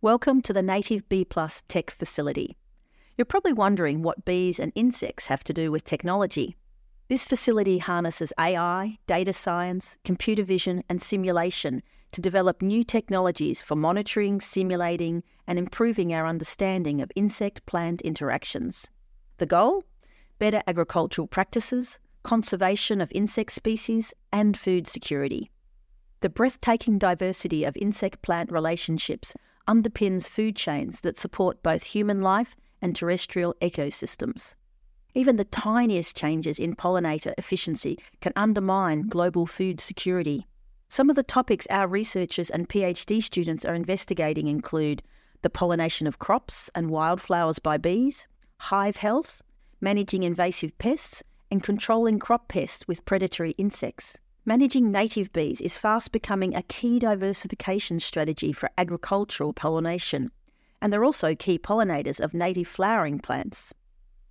Welcome to the Native Bee Plus Tech Facility. You're probably wondering what bees and insects have to do with technology. This facility harnesses AI, data science, computer vision, and simulation to develop new technologies for monitoring, simulating, and improving our understanding of insect plant interactions. The goal? Better agricultural practices, conservation of insect species, and food security. The breathtaking diversity of insect plant relationships underpins food chains that support both human life and terrestrial ecosystems. Even the tiniest changes in pollinator efficiency can undermine global food security. Some of the topics our researchers and PhD students are investigating include the pollination of crops and wildflowers by bees, hive health, managing invasive pests, and controlling crop pests with predatory insects. Managing native bees is fast becoming a key diversification strategy for agricultural pollination, and they're also key pollinators of native flowering plants.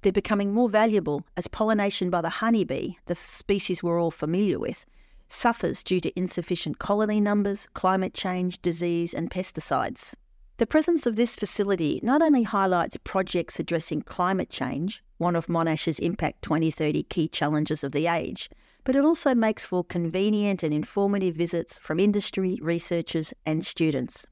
They're becoming more valuable as pollination by the honeybee, the species we're all familiar with, suffers due to insufficient colony numbers, climate change, disease, and pesticides. The presence of this facility not only highlights projects addressing climate change, one of Monash's Impact 2030 key challenges of the age, but it also makes for convenient and informative visits from industry, researchers, and students.